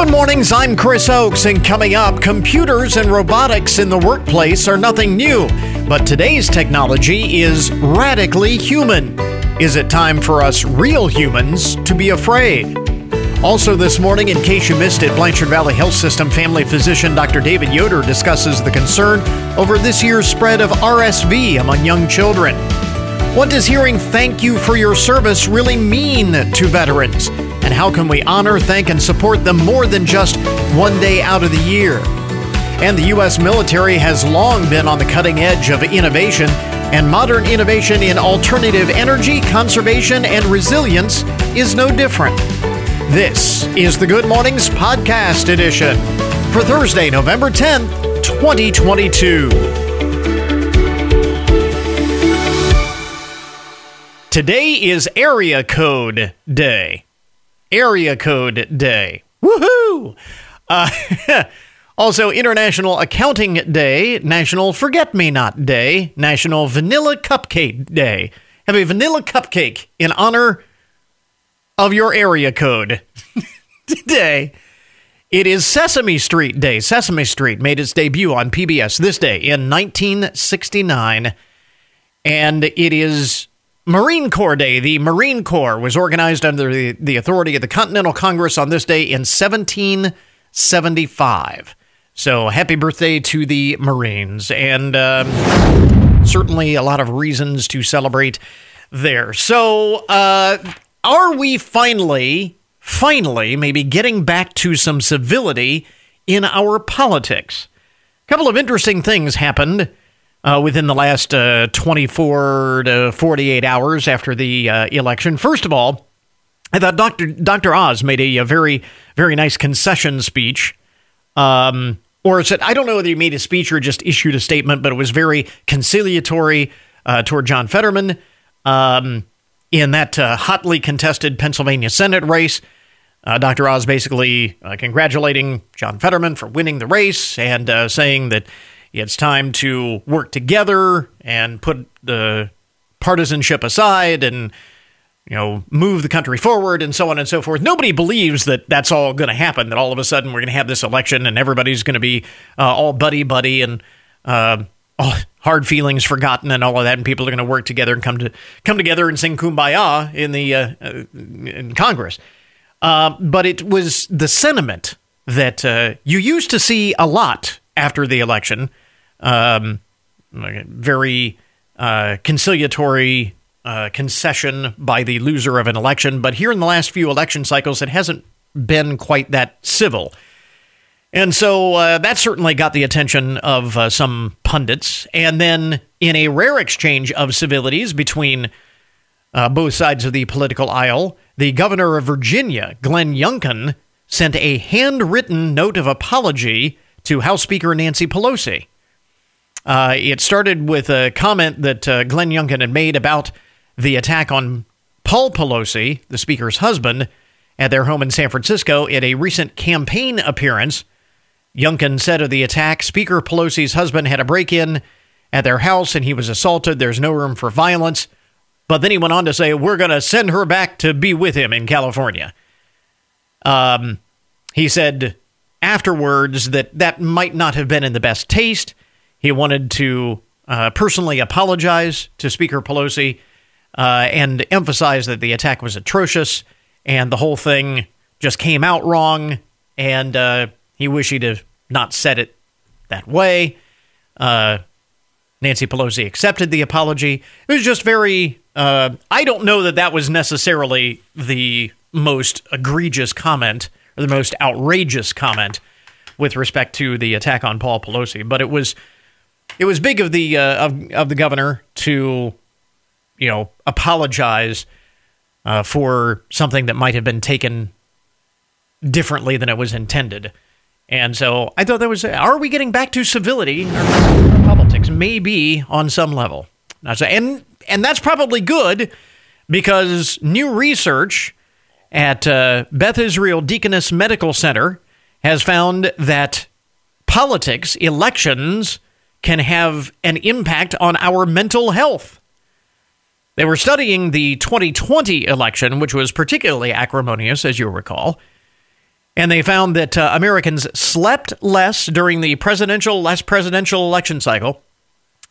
Good mornings, I'm Chris Oakes, and coming up, computers and robotics in the workplace are nothing new, but today's technology is radically human. Is it time for us real humans to be afraid? Also, this morning, in case you missed it, Blanchard Valley Health System family physician Dr. David Yoder discusses the concern over this year's spread of RSV among young children. What does hearing thank you for your service really mean to veterans? And how can we honor, thank, and support them more than just one day out of the year? And the U.S. military has long been on the cutting edge of innovation, and modern innovation in alternative energy, conservation, and resilience is no different. This is the Good Mornings Podcast Edition for Thursday, November 10th, 2022. Today is Area Code Day. Area Code Day. Woohoo! Uh, also, International Accounting Day, National Forget Me Not Day, National Vanilla Cupcake Day. Have a vanilla cupcake in honor of your area code today. It is Sesame Street Day. Sesame Street made its debut on PBS this day in 1969. And it is Marine Corps Day. The Marine Corps was organized under the, the authority of the Continental Congress on this day in 1775. So happy birthday to the Marines. And uh, certainly a lot of reasons to celebrate there. So, uh, are we finally, finally, maybe getting back to some civility in our politics? A couple of interesting things happened uh, within the last uh, 24 to 48 hours after the uh, election. First of all, I thought Dr. Dr. Oz made a, a very, very nice concession speech. Um, or said, I don't know whether he made a speech or just issued a statement, but it was very conciliatory uh, toward John Fetterman um, in that uh, hotly contested Pennsylvania Senate race. Uh, Dr. Oz basically congratulating John Fetterman for winning the race and saying that it's time to work together and put the partisanship aside and you know move the country forward and so on and so forth. Nobody believes that that's all going to happen. That all of a sudden we're going to have this election and everybody's going to be uh, all buddy buddy and uh, all hard feelings forgotten and all of that, and people are going to work together and come to come together and sing kumbaya in the uh, in Congress. Uh, but it was the sentiment that uh, you used to see a lot after the election um, very uh, conciliatory uh, concession by the loser of an election. But here in the last few election cycles, it hasn't been quite that civil. And so uh, that certainly got the attention of uh, some pundits. And then, in a rare exchange of civilities between uh, both sides of the political aisle, the governor of Virginia, Glenn Youngkin, sent a handwritten note of apology to House Speaker Nancy Pelosi. Uh, it started with a comment that uh, Glenn Youngkin had made about the attack on Paul Pelosi, the Speaker's husband, at their home in San Francisco at a recent campaign appearance. Youngkin said of the attack Speaker Pelosi's husband had a break in at their house and he was assaulted. There's no room for violence. But then he went on to say, We're going to send her back to be with him in California. Um, he said afterwards that that might not have been in the best taste he wanted to uh, personally apologize to Speaker Pelosi uh, and emphasize that the attack was atrocious and the whole thing just came out wrong. And uh, he wished he'd have not said it that way. Uh, Nancy Pelosi accepted the apology. It was just very. Uh, I don't know that that was necessarily the most egregious comment or the most outrageous comment with respect to the attack on Paul Pelosi, but it was it was big of the uh, of of the governor to, you know, apologize uh, for something that might have been taken differently than it was intended. And so I thought that was. Are we getting back to civility in politics? Maybe on some level. And and that's probably good because new research at uh, Beth Israel Deaconess Medical Center has found that politics, elections, can have an impact on our mental health. They were studying the 2020 election, which was particularly acrimonious, as you'll recall. And they found that uh, Americans slept less during the presidential, last presidential election cycle.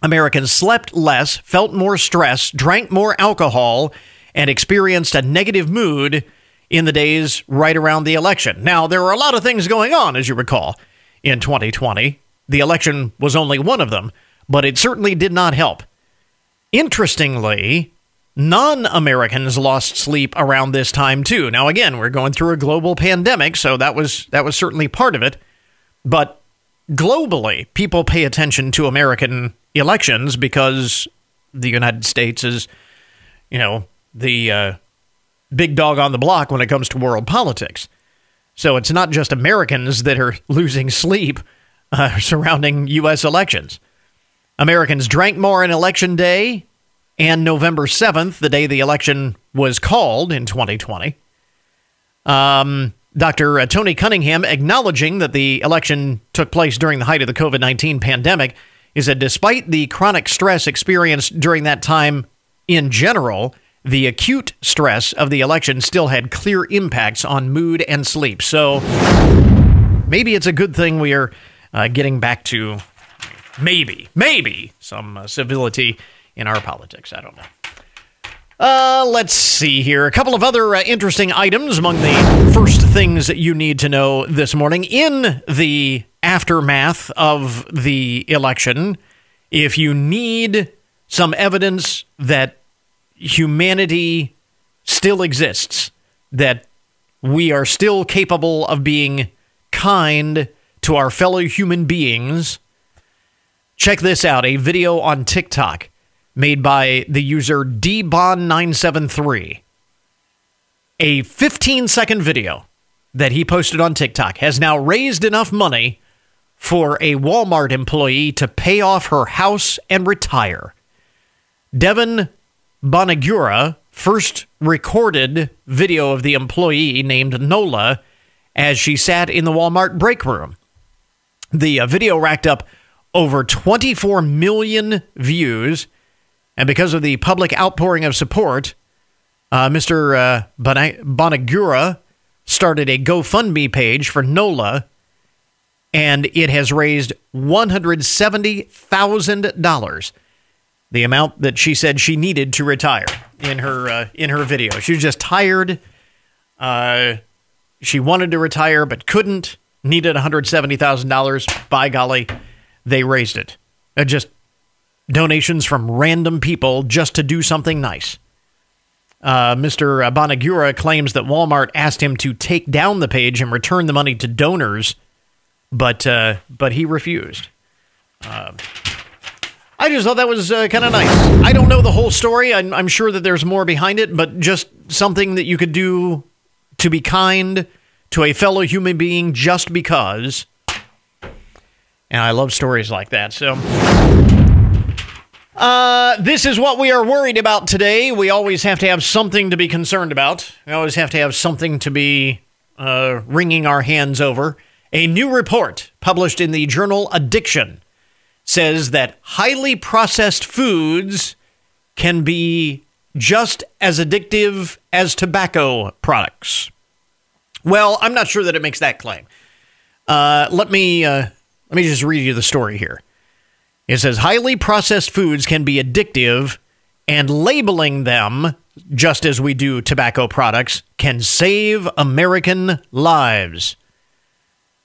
Americans slept less, felt more stress, drank more alcohol, and experienced a negative mood in the days right around the election. Now, there were a lot of things going on, as you recall, in 2020. The election was only one of them, but it certainly did not help. Interestingly, non Americans lost sleep around this time too. Now, again, we're going through a global pandemic, so that was that was certainly part of it. But globally, people pay attention to American elections because the United States is, you know, the uh, big dog on the block when it comes to world politics. So it's not just Americans that are losing sleep uh, surrounding U.S. elections. Americans drank more on election day and November 7th, the day the election was called in 2020. Um, Dr. Uh, Tony Cunningham, acknowledging that the election took place during the height of the COVID 19 pandemic, is that despite the chronic stress experienced during that time in general, the acute stress of the election still had clear impacts on mood and sleep. So maybe it's a good thing we are uh, getting back to maybe, maybe some uh, civility in our politics. I don't know. Uh, let's see here. A couple of other uh, interesting items among the first things that you need to know this morning in the aftermath of the election. If you need some evidence that humanity still exists, that we are still capable of being kind to our fellow human beings, check this out a video on TikTok made by the user dbon973. A 15 second video that he posted on TikTok has now raised enough money for a Walmart employee to pay off her house and retire. Devin Bonagura first recorded video of the employee named Nola as she sat in the Walmart break room. The uh, video racked up over 24 million views, and because of the public outpouring of support, uh, Mr. Uh, Bonagura started a GoFundMe page for Nola, and it has raised $170,000 the amount that she said she needed to retire in her uh, in her video. She was just tired. Uh, she wanted to retire but couldn't. Needed one hundred seventy thousand dollars. By golly, they raised it. Uh, just donations from random people just to do something nice. Uh, Mr. Bonagura claims that Walmart asked him to take down the page and return the money to donors, but uh, but he refused. Uh, I just thought that was uh, kind of nice. I don't know the whole story. I'm, I'm, sure that there's more behind it, but just something that you could do to be kind to a fellow human being just because. And I love stories like that. So. Uh, this is what we are worried about today. We always have to have something to be concerned about. We always have to have something to be uh, wringing our hands over. A new report published in the journal Addiction says that highly processed foods can be just as addictive as tobacco products. Well, I'm not sure that it makes that claim. Uh, let me uh, let me just read you the story here. It says highly processed foods can be addictive, and labeling them, just as we do tobacco products, can save American lives.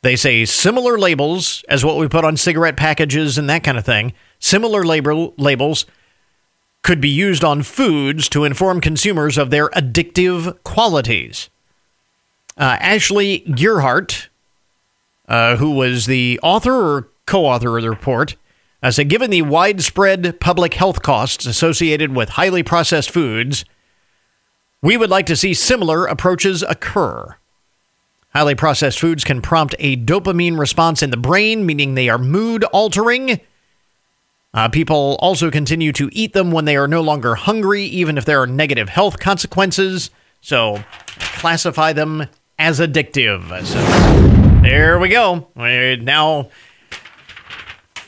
They say similar labels as what we put on cigarette packages and that kind of thing. Similar label labels could be used on foods to inform consumers of their addictive qualities. Uh, Ashley Gearhardt, uh, who was the author or co-author of the report, uh, said given the widespread public health costs associated with highly processed foods, we would like to see similar approaches occur. Highly processed foods can prompt a dopamine response in the brain, meaning they are mood altering. Uh, people also continue to eat them when they are no longer hungry, even if there are negative health consequences. So, classify them as addictive. So, there we go. now,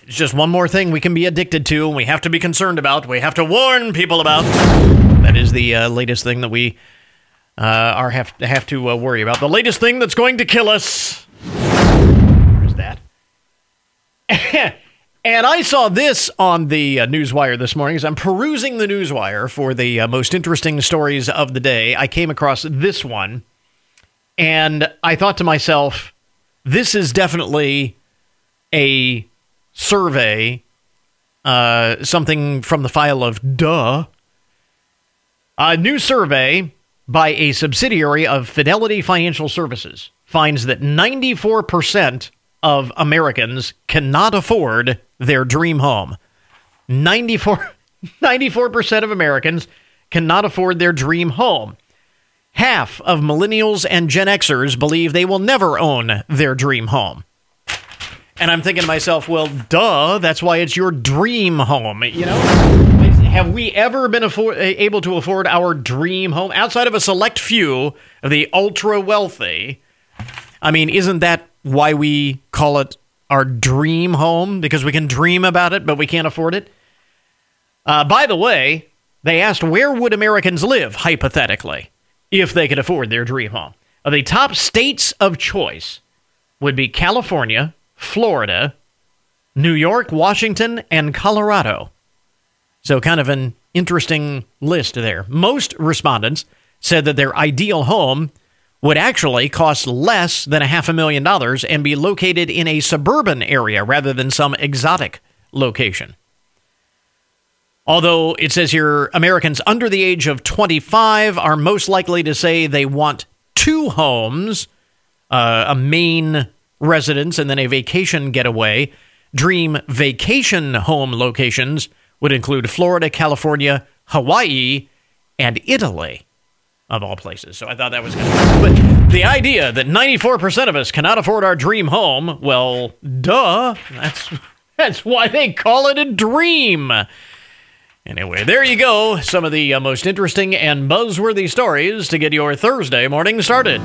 it's just one more thing we can be addicted to, and we have to be concerned about. We have to warn people about. That is the uh, latest thing that we uh, are have have to uh, worry about. The latest thing that's going to kill us. Where's that? and I saw this on the uh, Newswire this morning as I'm perusing the Newswire for the uh, most interesting stories of the day. I came across this one, and I thought to myself, this is definitely a survey, uh, something from the file of duh. A new survey by a subsidiary of Fidelity Financial Services finds that 94% of Americans cannot afford their dream home. 94, 94% of Americans cannot afford their dream home. Half of millennials and Gen Xers believe they will never own their dream home. And I'm thinking to myself, well, duh, that's why it's your dream home, you know? have we ever been afford, able to afford our dream home outside of a select few of the ultra wealthy? I mean, isn't that why we call it our dream home? Because we can dream about it, but we can't afford it? Uh, by the way, they asked where would Americans live, hypothetically, if they could afford their dream home. The top states of choice would be California, Florida, New York, Washington, and Colorado. So, kind of an interesting list there. Most respondents said that their ideal home would actually cost less than a half a million dollars and be located in a suburban area rather than some exotic location. Although it says here Americans under the age of 25 are most likely to say they want two homes, uh, a main residence and then a vacation getaway. Dream vacation home locations would include Florida, California, Hawaii, and Italy, of all places. So I thought that was kind of But the idea that 94% of us cannot afford our dream home, well, duh. That's, that's why they call it a dream. Anyway, there you go. Some of the uh, most interesting and buzzworthy stories to get your Thursday morning started.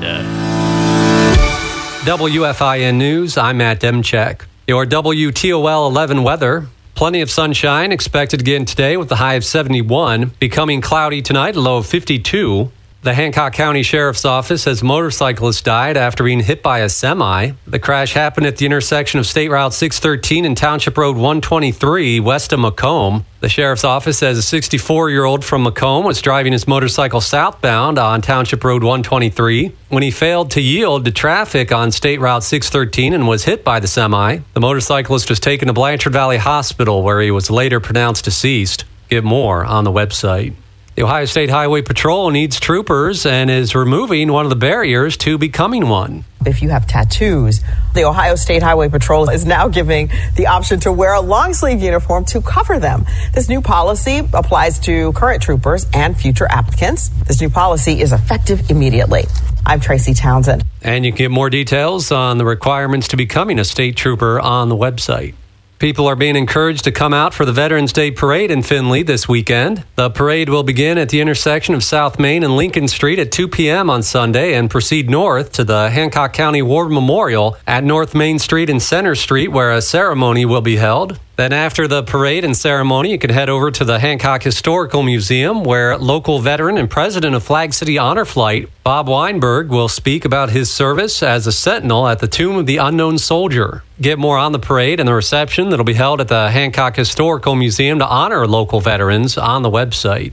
WFIN News, I'm Matt Demchek. Your WTOL 11 weather. Plenty of sunshine expected again today with the high of 71. Becoming cloudy tonight, a low of 52. The Hancock County Sheriff's Office says motorcyclist died after being hit by a semi. The crash happened at the intersection of State Route 613 and Township Road 123 west of McComb. The Sheriff's Office says a 64 year old from McComb was driving his motorcycle southbound on Township Road 123 when he failed to yield to traffic on State Route 613 and was hit by the semi. The motorcyclist was taken to Blanchard Valley Hospital where he was later pronounced deceased. Get more on the website. The Ohio State Highway Patrol needs troopers and is removing one of the barriers to becoming one. If you have tattoos, the Ohio State Highway Patrol is now giving the option to wear a long sleeve uniform to cover them. This new policy applies to current troopers and future applicants. This new policy is effective immediately. I'm Tracy Townsend. And you can get more details on the requirements to becoming a state trooper on the website. People are being encouraged to come out for the Veterans Day Parade in Findlay this weekend. The parade will begin at the intersection of South Main and Lincoln Street at 2 p.m. on Sunday and proceed north to the Hancock County War Memorial at North Main Street and Center Street, where a ceremony will be held. Then, after the parade and ceremony, you can head over to the Hancock Historical Museum, where local veteran and president of Flag City Honor Flight, Bob Weinberg, will speak about his service as a sentinel at the Tomb of the Unknown Soldier. Get more on the parade and the reception that'll be held at the Hancock Historical Museum to honor local veterans on the website.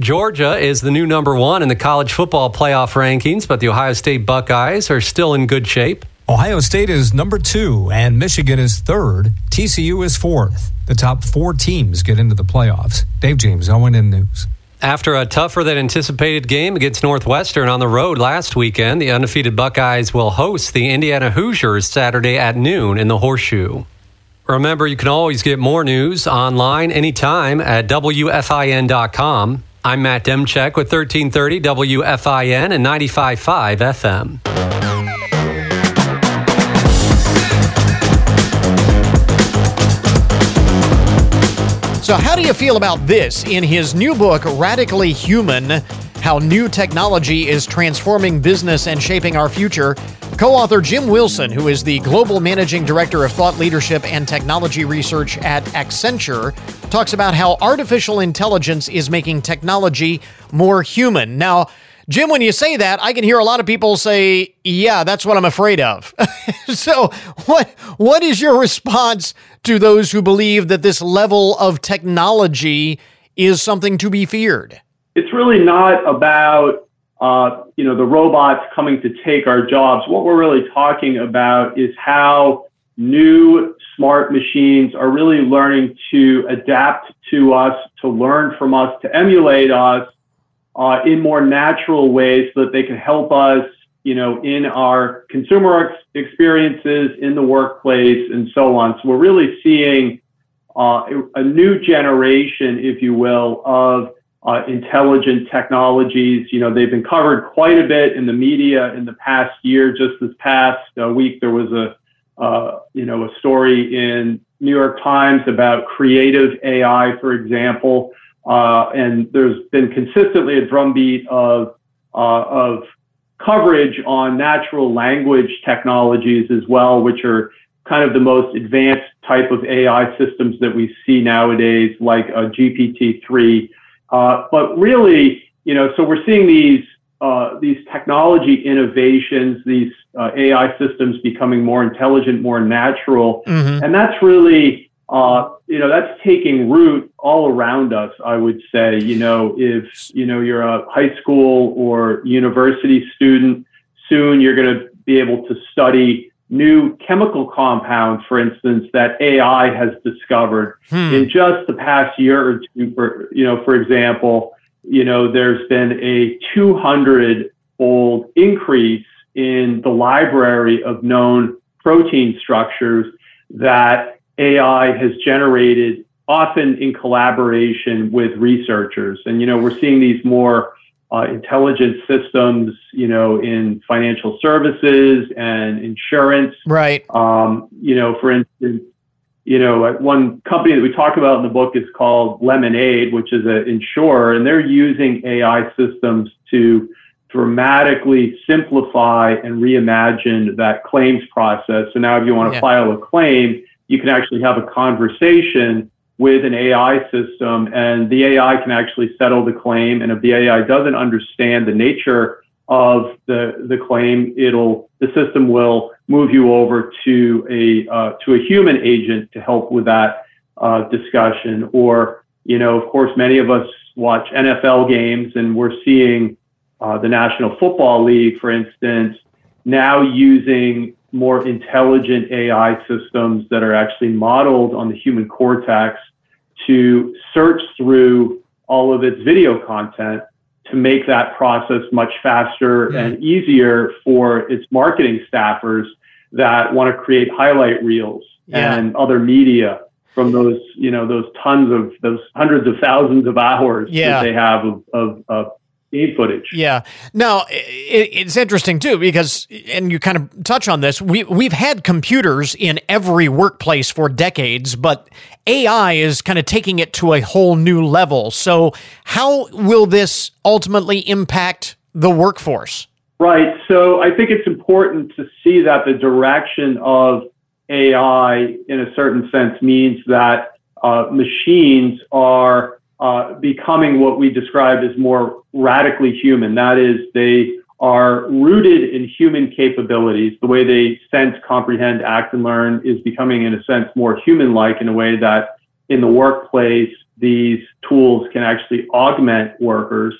Georgia is the new number one in the college football playoff rankings, but the Ohio State Buckeyes are still in good shape. Ohio State is number two, and Michigan is third. TCU is fourth. The top four teams get into the playoffs. Dave James, ONN News. After a tougher than anticipated game against Northwestern on the road last weekend, the undefeated Buckeyes will host the Indiana Hoosiers Saturday at noon in the Horseshoe. Remember, you can always get more news online anytime at WFIN.com. I'm Matt Demchek with 1330 WFIN and 95.5 FM. So, how do you feel about this? In his new book, Radically Human How New Technology is Transforming Business and Shaping Our Future, co author Jim Wilson, who is the Global Managing Director of Thought Leadership and Technology Research at Accenture, talks about how artificial intelligence is making technology more human. Now, Jim, when you say that, I can hear a lot of people say, "Yeah, that's what I'm afraid of." so, what what is your response to those who believe that this level of technology is something to be feared? It's really not about uh, you know the robots coming to take our jobs. What we're really talking about is how new smart machines are really learning to adapt to us, to learn from us, to emulate us uh, in more natural ways so that they can help us, you know, in our consumer ex- experiences, in the workplace, and so on. So we're really seeing uh, a new generation, if you will, of uh, intelligent technologies. You know, they've been covered quite a bit in the media in the past year. Just this past uh, week, there was a uh, you know, a story in New York Times about creative AI, for example. Uh, and there's been consistently a drumbeat of, uh, of coverage on natural language technologies as well, which are kind of the most advanced type of AI systems that we see nowadays, like a GPT-3. Uh, but really, you know, so we're seeing these uh, these technology innovations, these uh, AI systems becoming more intelligent, more natural, mm-hmm. and that's really, uh, you know, that's taking root all around us. I would say, you know, if you know you're a high school or university student, soon you're going to be able to study new chemical compounds, for instance, that AI has discovered hmm. in just the past year or two. For you know, for example you know, there's been a 200 fold increase in the library of known protein structures that AI has generated, often in collaboration with researchers. And, you know, we're seeing these more uh, intelligent systems, you know, in financial services and insurance. Right. Um, you know, for instance, you know, one company that we talk about in the book is called Lemonade, which is an insurer, and they're using AI systems to dramatically simplify and reimagine that claims process. So now if you want to yeah. file a claim, you can actually have a conversation with an AI system and the AI can actually settle the claim. And if the AI doesn't understand the nature of the, the claim, it'll, the system will move you over to a, uh, to a human agent to help with that, uh, discussion. Or, you know, of course, many of us watch NFL games and we're seeing, uh, the National Football League, for instance, now using more intelligent AI systems that are actually modeled on the human cortex to search through all of its video content to make that process much faster mm. and easier for its marketing staffers that want to create highlight reels yeah. and other media from those, you know, those tons of those hundreds of thousands of hours yeah. that they have of, of, of game footage. Yeah. Now it, it's interesting too because, and you kind of touch on this. We we've had computers in every workplace for decades, but AI is kind of taking it to a whole new level. So, how will this ultimately impact the workforce? Right. So, I think it's important to see that the direction of AI, in a certain sense, means that uh, machines are uh, becoming what we describe as more radically human. That is, they are rooted in human capabilities. The way they sense, comprehend, act, and learn is becoming, in a sense, more human like in a way that in the workplace, these tools can actually augment workers.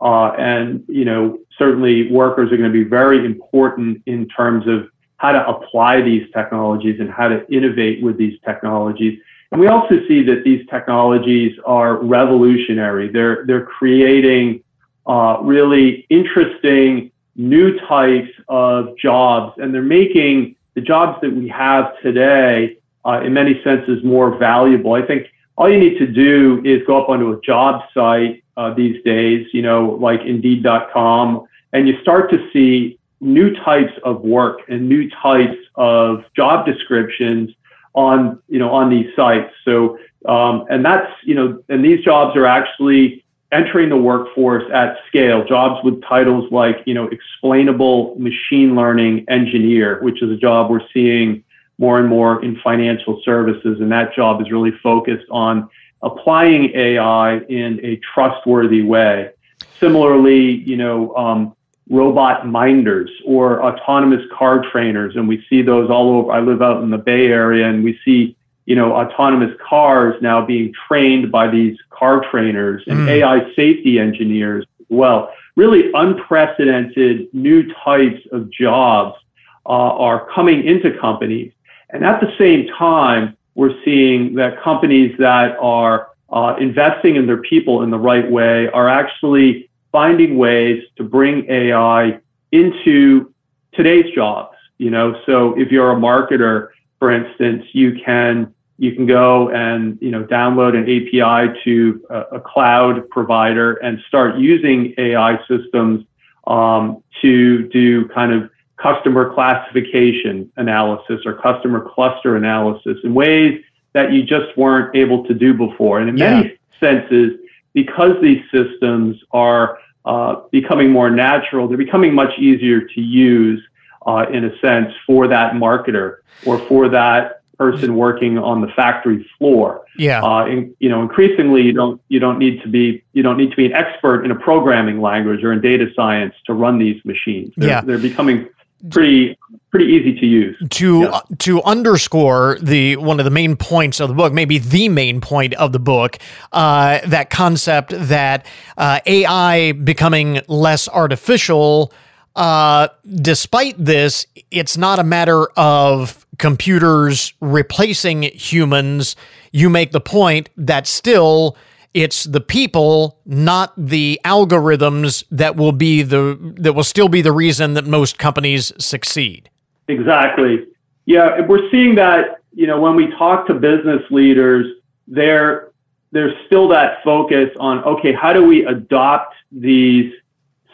Uh, and, you know, certainly workers are going to be very important in terms of how to apply these technologies and how to innovate with these technologies. We also see that these technologies are revolutionary. They're, they're creating uh, really interesting new types of jobs, and they're making the jobs that we have today, uh, in many senses, more valuable. I think all you need to do is go up onto a job site uh, these days, you know, like Indeed.com, and you start to see new types of work and new types of job descriptions on you know on these sites. So um, and that's you know and these jobs are actually entering the workforce at scale. Jobs with titles like you know explainable machine learning engineer, which is a job we're seeing more and more in financial services, and that job is really focused on applying AI in a trustworthy way. similarly, you know, um, robot minders or autonomous car trainers, and we see those all over. I live out in the Bay Area, and we see you know autonomous cars now being trained by these car trainers and mm. AI safety engineers as well. Really unprecedented new types of jobs uh, are coming into companies, and at the same time, we're seeing that companies that are uh, investing in their people in the right way are actually finding ways to bring AI into today's jobs. You know, so if you're a marketer, for instance, you can you can go and you know download an API to a, a cloud provider and start using AI systems um, to do kind of customer classification analysis or customer cluster analysis in ways that you just weren't able to do before. And in yeah. many senses, because these systems are uh, becoming more natural, they're becoming much easier to use uh, in a sense for that marketer or for that person working on the factory floor. Yeah. Uh, and, you know, increasingly you don't you don't need to be you don't need to be an expert in a programming language or in data science to run these machines. They're, yeah. they're becoming pretty pretty easy to use. To yeah. to underscore the one of the main points of the book, maybe the main point of the book, uh, that concept that uh, AI becoming less artificial. Uh, despite this, it's not a matter of computers replacing humans. You make the point that still it's the people, not the algorithms that will be the that will still be the reason that most companies succeed. Exactly. Yeah, we're seeing that, you know, when we talk to business leaders, there there's still that focus on okay, how do we adopt these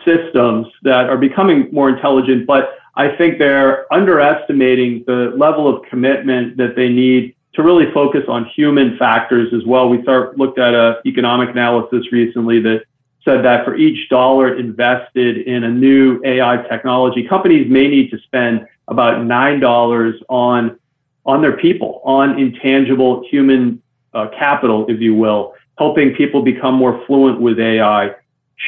systems that are becoming more intelligent, but I think they're underestimating the level of commitment that they need to really focus on human factors as well. We start, looked at an economic analysis recently that said that for each dollar invested in a new AI technology, companies may need to spend about nine dollars on on their people, on intangible human uh, capital, if you will, helping people become more fluent with AI,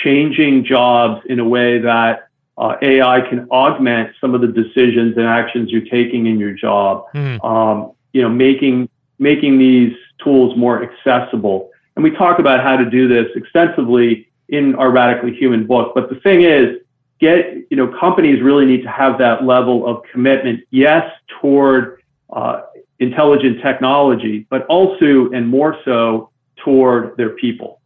changing jobs in a way that uh, AI can augment some of the decisions and actions you're taking in your job. Mm. Um, you know, making making these tools more accessible. And we talk about how to do this extensively in our Radically Human book. But the thing is, get you know, companies really need to have that level of commitment. Yes, toward uh, intelligent technology, but also and more so toward their people.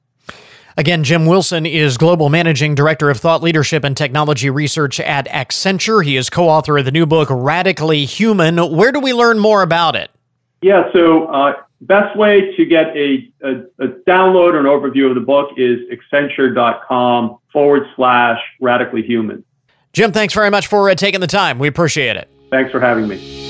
Again, Jim Wilson is Global Managing Director of Thought Leadership and Technology Research at Accenture. He is co author of the new book, Radically Human. Where do we learn more about it? Yeah, so uh, best way to get a, a, a, download or an overview of the book is accenture.com forward slash radically human. Jim, thanks very much for uh, taking the time. We appreciate it. Thanks for having me.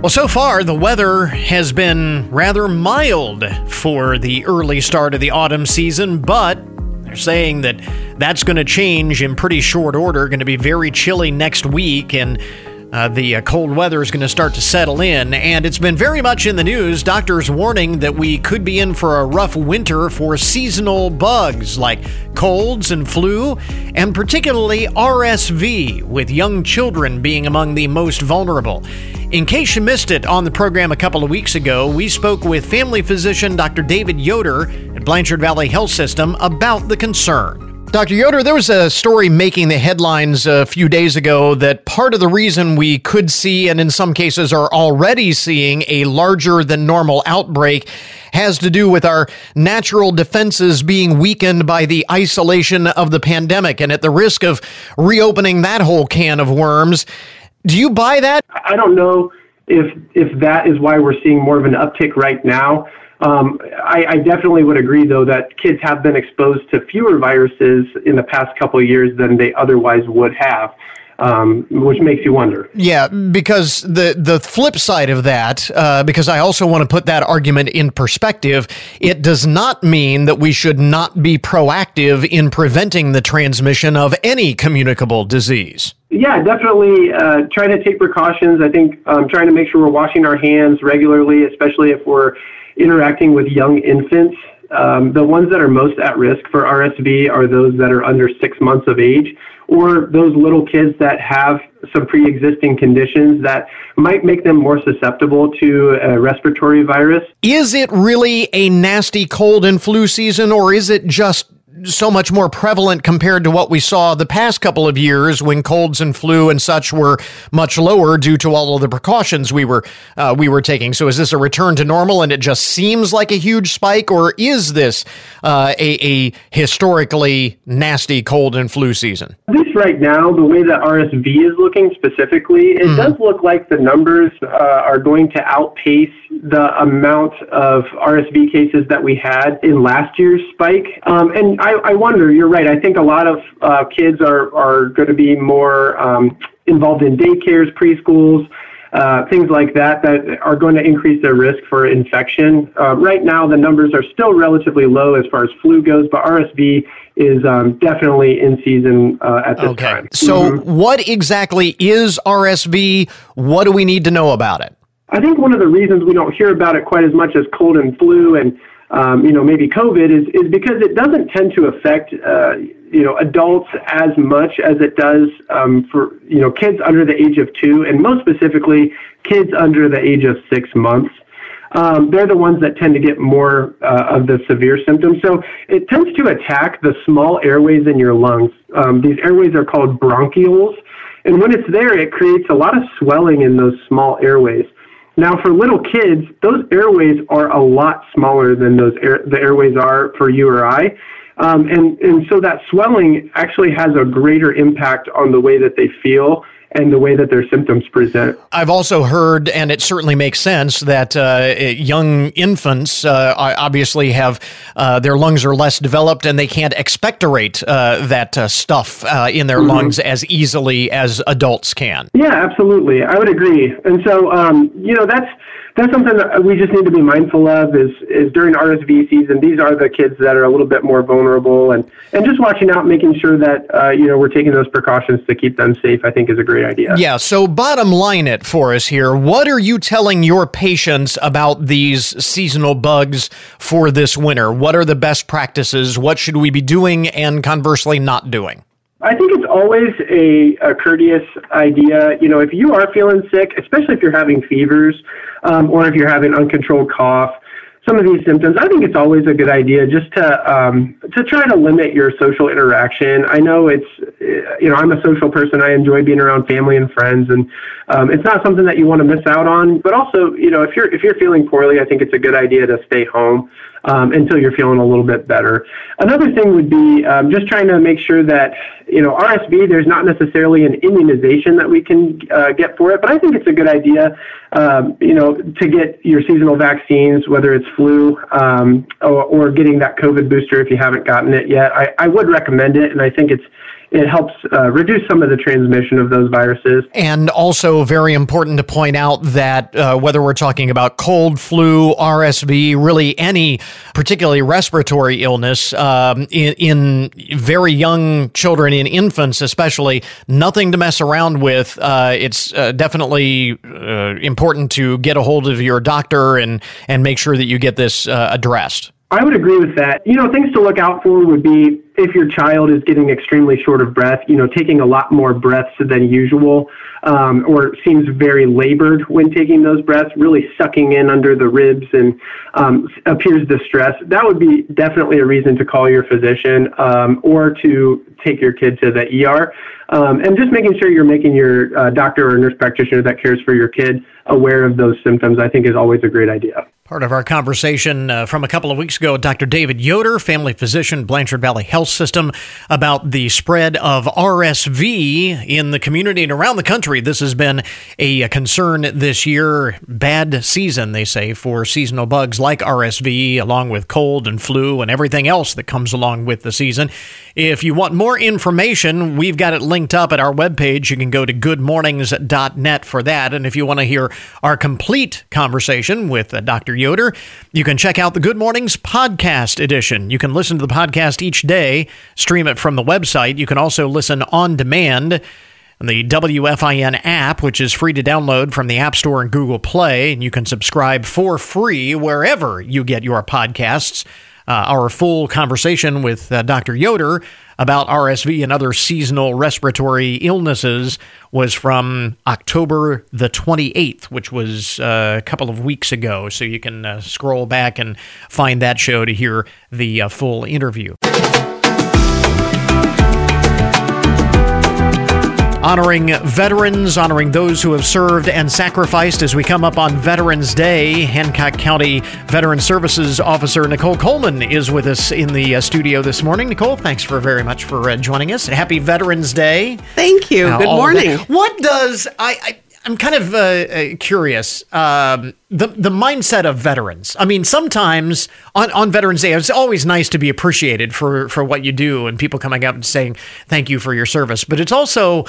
Well, so far, the weather has been rather mild for the early start of the autumn season, but they're saying that that's going to change in pretty short order. Going to be very chilly next week, and uh, the uh, cold weather is going to start to settle in, and it's been very much in the news. Doctors warning that we could be in for a rough winter for seasonal bugs like colds and flu, and particularly RSV, with young children being among the most vulnerable. In case you missed it on the program a couple of weeks ago, we spoke with family physician Dr. David Yoder at Blanchard Valley Health System about the concern. Dr. Yoder, there was a story making the headlines a few days ago that part of the reason we could see, and in some cases are already seeing, a larger than normal outbreak has to do with our natural defenses being weakened by the isolation of the pandemic. And at the risk of reopening that whole can of worms, do you buy that? I don't know if if that is why we're seeing more of an uptick right now. Um, I, I, definitely would agree, though, that kids have been exposed to fewer viruses in the past couple of years than they otherwise would have um, which makes you wonder. Yeah, because the the flip side of that, uh, because I also want to put that argument in perspective, it does not mean that we should not be proactive in preventing the transmission of any communicable disease. Yeah, definitely uh, trying to take precautions. I think um, trying to make sure we're washing our hands regularly, especially if we're interacting with young infants. um, the ones that are most at risk for RSV are those that are under six months of age or those little kids that have some pre-existing conditions that might make them more susceptible to a respiratory virus. Is it really a nasty cold and flu season or is it just so much more prevalent compared to what we saw the past couple of years when colds and flu and such were much lower due to all of the precautions we were uh, we were taking. So is this a return to normal and it just seems like a huge spike, or is this uh, a, a historically nasty cold and flu season? At least right now, the way that RSV is looking specifically, it mm-hmm. does look like the numbers uh, are going to outpace the amount of RSV cases that we had in last year's spike. Um, and I, I, wonder, you're right. I think a lot of uh, kids are, are going to be more um, involved in daycares, preschools, uh, things like that, that are going to increase their risk for infection. Uh, right now, the numbers are still relatively low as far as flu goes, but RSV is um, definitely in season uh, at this okay. time. So, mm-hmm. what exactly is RSV? What do we need to know about it? I think one of the reasons we don't hear about it quite as much as cold and flu and um, you know maybe COVID is is because it doesn't tend to affect uh, you know adults as much as it does um, for you know kids under the age of two and most specifically kids under the age of six months. Um, they're the ones that tend to get more uh, of the severe symptoms. So it tends to attack the small airways in your lungs. Um, these airways are called bronchioles. And when it's there, it creates a lot of swelling in those small airways. Now, for little kids, those airways are a lot smaller than those air, the airways are for you or I. Um, and, and so that swelling actually has a greater impact on the way that they feel and the way that their symptoms present. I've also heard, and it certainly makes sense, that uh, young infants uh, obviously have uh, their lungs are less developed and they can't expectorate uh, that uh, stuff uh, in their mm-hmm. lungs as easily as adults can. Yeah, absolutely. I would agree. And so, um, you know, that's that's something that we just need to be mindful of is is during RSV season. These are the kids that are a little bit more vulnerable, and and just watching out, making sure that uh, you know we're taking those precautions to keep them safe. I think is a great idea. Yeah. So bottom line it for us here. What are you telling your patients about these seasonal bugs for this winter? What are the best practices? What should we be doing, and conversely, not doing? I think it's always a, a courteous idea. You know, if you are feeling sick, especially if you're having fevers um, or if you're having uncontrolled cough, some of these symptoms, I think it's always a good idea just to um, to try to limit your social interaction. I know it's you know I'm a social person. I enjoy being around family and friends, and um, it's not something that you want to miss out on. But also, you know, if you're if you're feeling poorly, I think it's a good idea to stay home um, until you're feeling a little bit better. Another thing would be um, just trying to make sure that, you know, RSV, there's not necessarily an immunization that we can uh, get for it, but I think it's a good idea, um, you know, to get your seasonal vaccines, whether it's flu um, or, or getting that COVID booster if you haven't gotten it yet. I, I would recommend it, and I think it's it helps uh, reduce some of the transmission of those viruses. And also, very important to point out that uh, whether we're talking about cold, flu, RSV, really any particularly respiratory illness um, in, in, very young children, in infants especially, nothing to mess around with. Uh, it's uh, definitely uh, important to get a hold of your doctor and, and make sure that you get this uh, addressed. I would agree with that. You know, things to look out for would be if your child is getting extremely short of breath, you know, taking a lot more breaths than usual, um, or seems very labored when taking those breaths, really sucking in under the ribs and um, appears distressed, that would be definitely a reason to call your physician um, or to take your kid to the ER. And just making sure you're making your uh, doctor or nurse practitioner that cares for your kid aware of those symptoms, I think is always a great idea. Part of our conversation uh, from a couple of weeks ago, Dr. David Yoder, family physician, Blanchard Valley Health System, about the spread of RSV in the community and around the country. This has been a, concern this year. Bad season, they say, for seasonal bugs like RSV, along with cold and flu and everything else that comes along with the season. If you want more information, we've got it linked up at our webpage. You can go to goodmornings.net for that. And if you want to hear our complete conversation with uh, Dr. Yoder, you can check out the Good Mornings podcast edition. You can listen to the podcast each day, stream it from the website. You can also listen on demand in the WFIN app, which is free to download from the App Store and Google Play, and you can subscribe for free wherever you get your podcasts. Uh, our full conversation with uh, Dr. Yoder about RSV and other seasonal respiratory illnesses was from October the 28th, which was uh, a couple of weeks ago. So you can uh, scroll back and find that show to hear the uh, full interview. Honoring veterans, honoring those who have served and sacrificed as we come up on Veterans Day. Hancock County Veteran Services Officer Nicole Coleman is with us in the uh, studio this morning. Nicole, thanks for very much for uh, joining us. Happy Veterans Day. Thank you. Good morning. What does I? I I'm kind of uh, uh, curious um, the the mindset of veterans. I mean, sometimes on, on Veterans Day, it's always nice to be appreciated for for what you do, and people coming up and saying thank you for your service. But it's also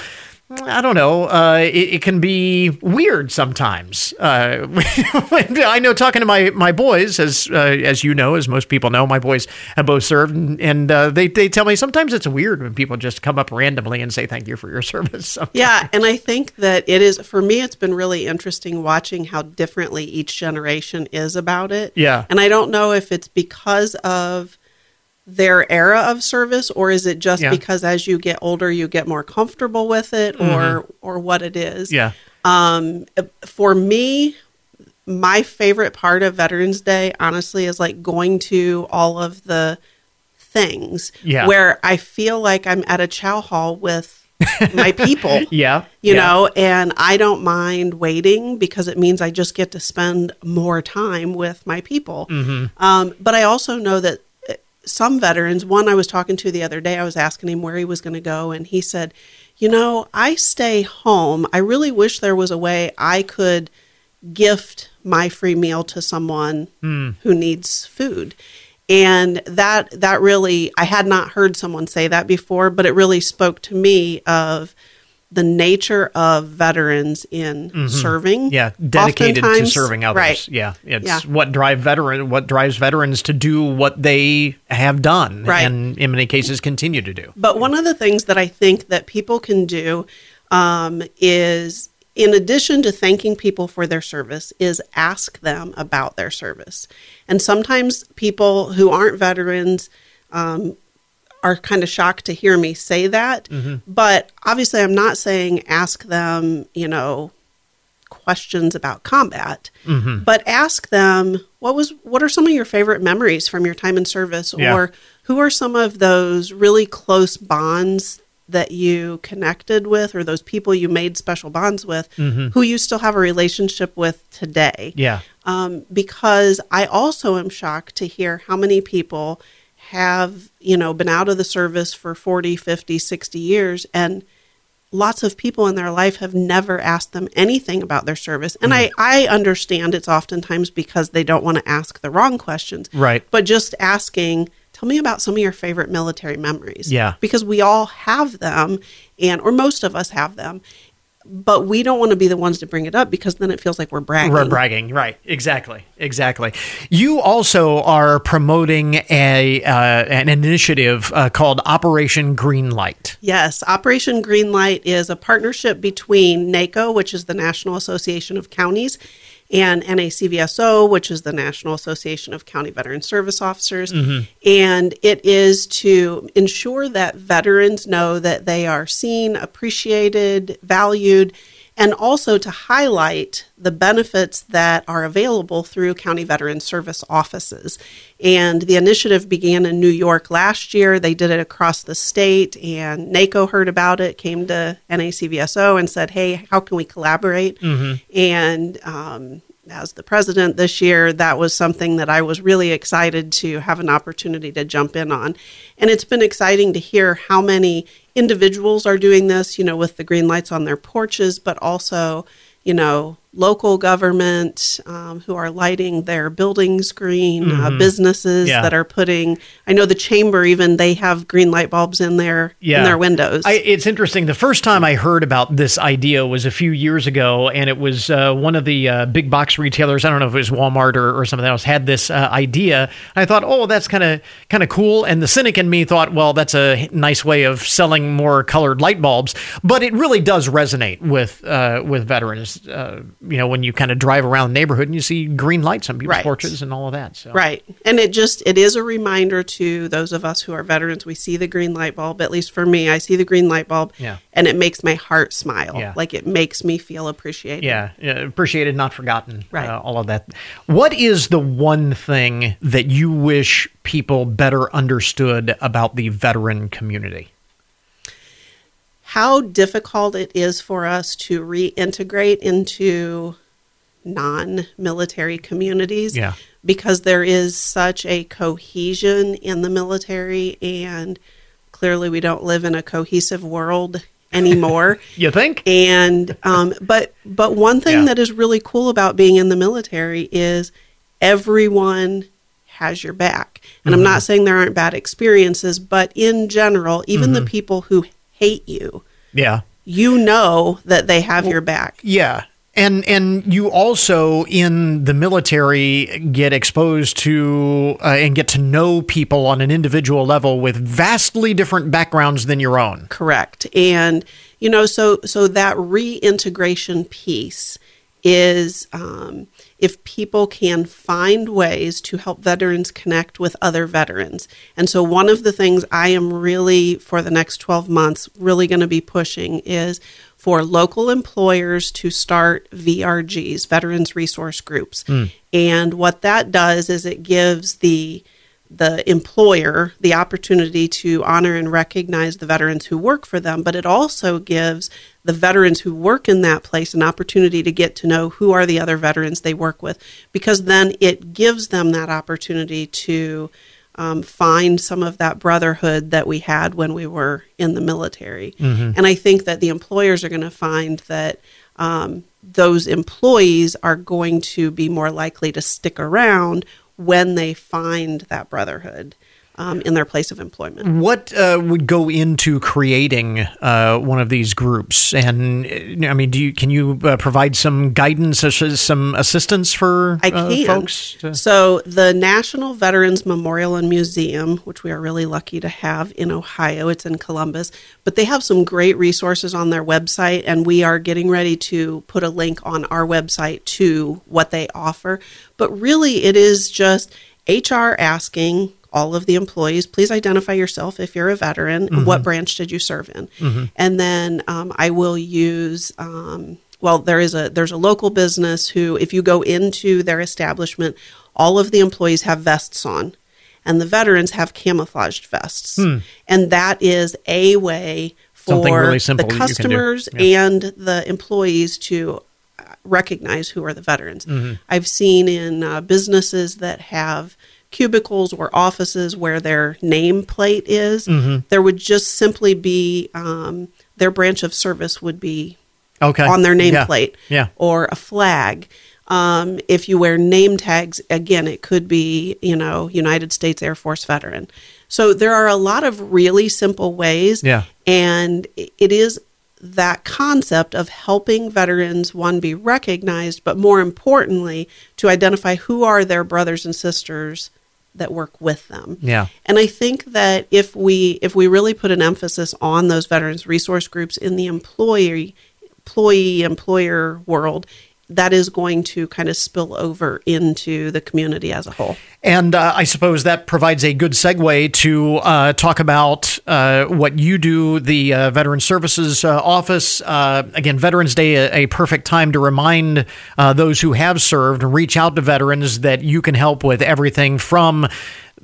I don't know. Uh, it, it can be weird sometimes. Uh, I know talking to my, my boys, as uh, as you know, as most people know, my boys have both served, and, and uh, they they tell me sometimes it's weird when people just come up randomly and say thank you for your service. Sometimes. Yeah, and I think that it is for me. It's been really interesting watching how differently each generation is about it. Yeah. and I don't know if it's because of their era of service or is it just Yeah. because as you get older you get more comfortable with it or or what it is. Yeah. Um, for me, my favorite part of Veterans Day, honestly, is like going to all of the things Yeah. where I feel like I'm at a chow hall with my people. Yeah. You yeah. know, and I don't mind waiting because it means I just get to spend more time with my people. Mm-hmm. Um, but I also know that some veterans, one I was talking to the other day, I was asking him where he was going to go, and he said, You know, I stay home. I really wish there was a way I could gift my free meal to someone hmm. who needs food. And that that really I had not heard someone say that before, but it really spoke to me of the nature of veterans in serving. Yeah, dedicated to serving others. Right. Yeah, it's Yeah. what drive veteran what drives veterans to do what they have done, Right. and in many cases continue to do. But one of the things that I think that people can do um, is, in addition to thanking people for their service, is ask them about their service. And sometimes people who aren't veterans um, are kind of shocked to hear me say that. Mm-hmm. But obviously, I'm not saying ask them, you know, questions about combat, mm-hmm. but ask them what was what are some of your favorite memories from your time in service, Yeah. or who are some of those really close bonds that you connected with, or those people you made special bonds with, mm-hmm. who you still have a relationship with today? Yeah, um, because I also am shocked to hear how many people have, you know, been out of the service for 40, 50, 60 years and lots of people in their life have never asked them anything about their service. And mm. I, I understand it's oftentimes because they don't want to ask the wrong questions. Right. But just asking, tell me about some of your favorite military memories. Yeah. Because we all have them and or most of us have them. But we don't want to be the ones to bring it up because then it feels like we're bragging. We're bragging, right? Exactly, exactly. You also are promoting a uh, an initiative uh, called Operation Greenlight. Yes, Operation Greenlight is a partnership between NACO, which is the National Association of Counties, and NACVSO, which is the National Association of County Veteran Service Officers. Mm-hmm. And it is to ensure that veterans know that they are seen, appreciated, valued, and also to highlight the benefits that are available through county veteran service offices. And the initiative began in New York last year. They did it across the state, and NACO heard about it, came to NACVSO and said, Hey, how can we collaborate? And um, as the president this year, that was something that I was really excited to have an opportunity to jump in on. And it's been exciting to hear how many individuals are doing this, you know, with the green lights on their porches, but also, you know, local government um, who are lighting their buildings green, uh, businesses Yeah. that are putting, I know the chamber even, they have green light bulbs in their, in their windows. I, it's interesting. The first time I heard about this idea was a few years ago, and it was uh, one of the uh, big box retailers. I don't know if it was Walmart or, or something else had this uh, idea. I thought, oh, that's kind of kind of cool. And the cynic in me thought, well, that's a nice way of selling more colored light bulbs. But it really does resonate with uh, with veterans. Uh, you know, when you kind of drive around the neighborhood and you see green lights on people's Right. porches and all of that. So. Right. And it just it is a reminder to those of us who are veterans. We see the green light bulb, at least for me, I see the green light bulb Yeah. and it makes my heart smile. Yeah. Like it makes me feel appreciated. Yeah, yeah, appreciated, not forgotten. Right. Uh, all of that. What is the one thing that you wish people better understood about the veteran community? How difficult it is for us to reintegrate into non-military communities. Yeah. Because there is such a cohesion in the military and clearly we don't live in a cohesive world anymore. You think? and um, but but one thing Yeah. that is really cool about being in the military is everyone has your back and i'm Mm-hmm. not saying there aren't bad experiences but in general even Mm-hmm. the people who hate you Yeah. you know that they have your back Yeah. And and you also in the military get exposed to uh, and get to know people on an individual level with vastly different backgrounds than your own. correct and you know so so that reintegration piece is um, if people can find ways to help veterans connect with other veterans. And so one of the things i am really for the next 12 months really going to be pushing is for local employers to start vrgs veterans resource groups. Hmm. And what that does is it gives the the employer the opportunity to honor and recognize the veterans who work for them, but it also gives the veterans who work in that place an opportunity to get to know who are the other veterans they work with, because then it gives them that opportunity to um, find some of that brotherhood that we had when we were in the military. And I think that the employers are going to find that um, those employees are going to be more likely to stick around when they find that brotherhood um, in their place of employment. What uh, would go into creating uh, one of these groups? And uh, I mean, do you can you uh, provide some guidance, uh, some assistance for I uh, can. folks? to- So, the National Veterans Memorial and Museum, which we are really lucky to have in Ohio, it's in Columbus, but they have some great resources on their website, and we are getting ready to put a link on our website to what they offer. But really, it is just HR asking all of the employees, please identify yourself if you're a veteran. and What branch did you serve in? And then um, I will use. Um, well, there is a there's a local business who, if you go into their establishment, all of the employees have vests on, and the veterans have camouflaged vests, and that is a way for really the that you can do. customers Yeah. and the employees to uh, recognize who are the veterans. Mm-hmm. I've seen in uh, businesses that have cubicles or offices where their nameplate is, Mm-hmm. there would just simply be um, their branch of service would be Okay. on their Yeah. nameplate Yeah. or a flag. Um, if you wear name tags, again, it could be, you know, United States Air Force veteran. So there are a lot of really simple ways. Yeah. And it is that concept of helping veterans, one, be recognized, but more importantly, to identify who are their brothers and sisters that work with them. Yeah. And I think that if we if we really put an emphasis on those veterans resource groups in the employee employee employer world, that is going to kind of spill over into the community as a whole. And uh, I suppose that provides a good segue to uh, talk about uh, what you do, the uh, Veteran Services uh, Office. Uh, again, Veterans Day, a, a perfect time to remind those who have served and reach out to veterans that you can help with everything from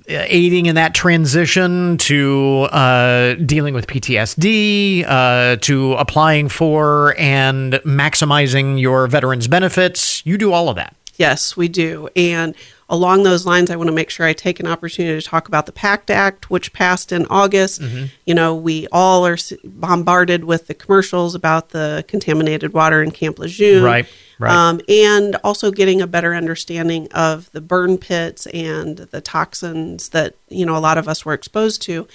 aiding in that transition to uh, dealing with PTSD uh, to applying for and maximizing your veterans benefits. You do all of that. Yes, we do. And along those lines, I want to make sure I take an opportunity to talk about the PACT Act, which passed in August. You know, we all are bombarded with the commercials about the contaminated water in Camp Lejeune. Right, right. Um, and also getting a better understanding of the burn pits and the toxins that, you know, a lot of us were exposed to.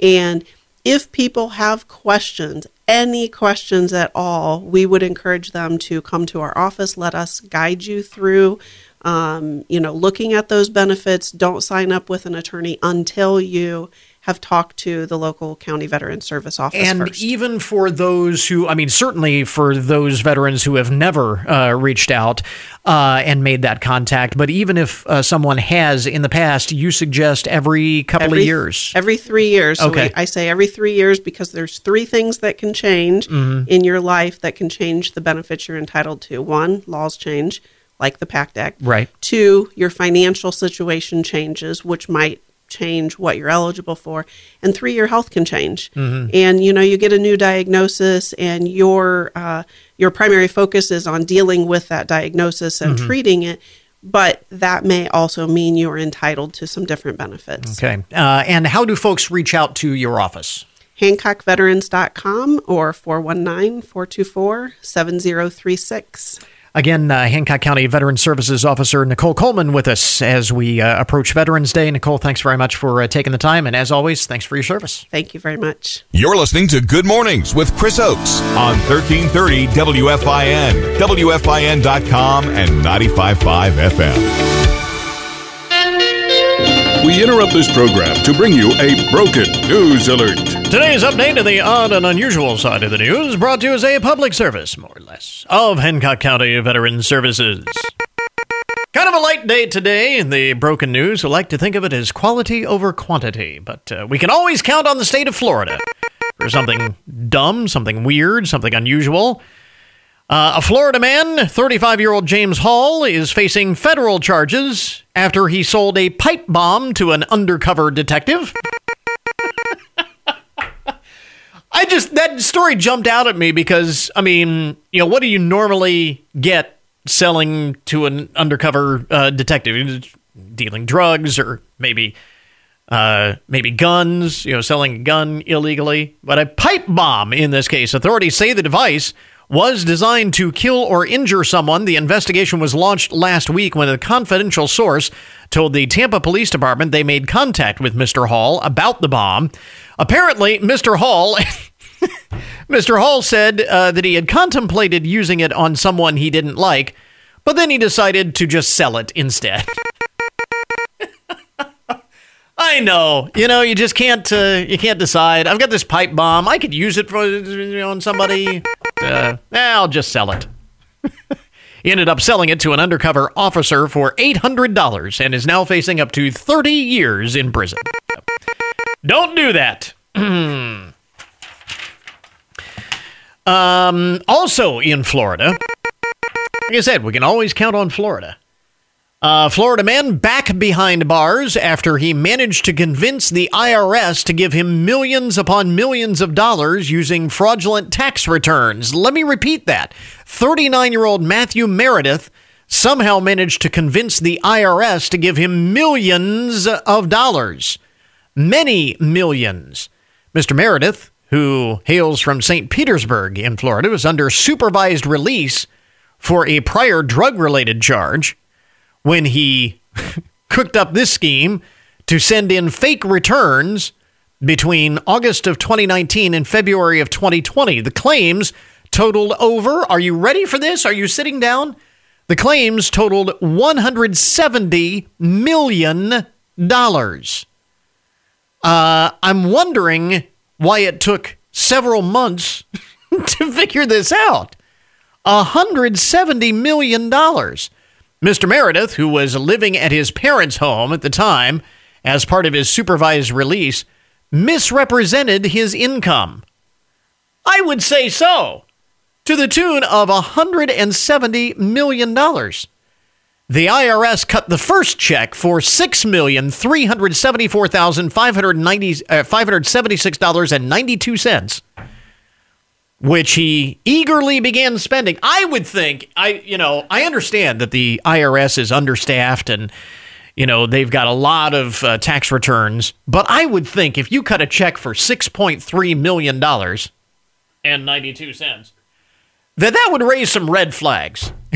And if people have questions, any questions at all, we would encourage them to come to our office. Let us guide you through, um, you know, looking at those benefits. Don't sign up with an attorney until you have talked to the local county veteran service office and first. even for those who, I mean, certainly for those veterans who have never uh, reached out uh, and made that contact, but even if uh, someone has in the past, you suggest every couple every, of years. Every three years. So Okay. we, I say every three years because there's three things that can change Mm-hmm. in your life that can change the benefits you're entitled to. One, laws change, like the PACT Act. Right. Two, your financial situation changes, which might change what you're eligible for. And three, your health can change. Mm-hmm. And you know, you get a new diagnosis, and your uh, your primary focus is on dealing with that diagnosis and Mm-hmm. treating it. But that may also mean you're entitled to some different benefits. Okay. Uh, and how do folks reach out to your office? HancockVeterans.com or 419 424 7036. Again, uh, Hancock County Veteran Services Officer Nicole Coleman with us as we uh, approach Veterans Day. Nicole, thanks very much for uh, taking the time. And as always, thanks for your service. Thank you very much. You're listening to Good Mornings with Chris Oakes on 1330 WFIN, WFIN.com, and 95.5 FM. We interrupt this program to bring you a broken news alert. Today's update to the odd and unusual side of the news brought to you as a public service, more or less, of Hancock County Veteran Services. Kind of a light day today in the broken news. I like to think of it as quality over quantity, but uh, we can always count on the state of Florida for something dumb, something weird, something unusual. Uh, a Florida man, 35 year old James Hall, is facing federal charges after he sold a pipe bomb to an undercover detective. I just, that story jumped out at me because, I mean, you know, what do you normally get selling to an undercover uh, detective? Dealing drugs or maybe uh, maybe guns, you know, selling a gun illegally. But a pipe bomb in this case. Authorities say the device was designed to kill or injure someone. The investigation was launched last week when a confidential source told the Tampa Police Department they made contact with Mr. Hall about the bomb. Apparently, Mr. Hall. Mr. Hall said uh, that he had contemplated using it on someone he didn't like, but then he decided to just sell it instead. I know. You know, you just can't. Uh, you can't decide. I've got this pipe bomb. I could use it for you know, on somebody. Eh, I'll just sell it. he ended up selling it to an undercover officer for eight hundred dollars and is now facing up to thirty years in prison. Don't do that. um, also in Florida, like I said, we can always count on Florida. Uh, Florida man back behind bars after he managed to convince the IRS to give him millions upon millions of dollars using fraudulent tax returns. Let me repeat that. 39 year old Matthew Meredith somehow managed to convince the IRS to give him millions of dollars. Many millions. Mr. Meredith, who hails from St. Petersburg in Florida, was under supervised release for a prior drug related charge when he cooked up this scheme to send in fake returns between August of 2019 and February of 2020. The claims totaled over, are you ready for this? Are you sitting down? The claims totaled $170 million. Uh, I'm wondering why it took several months to figure this out. $170 million. Mr. Meredith, who was living at his parents' home at the time as part of his supervised release, misrepresented his income. I would say so, to the tune of $170 million. The IRS cut the first check for $6,374,576.92 which he eagerly began spending. I would think, I you know, I understand that the IRS is understaffed and you know they've got a lot of uh, tax returns, but I would think if you cut a check for six point three million dollars and ninety two cents, that that would raise some red flags.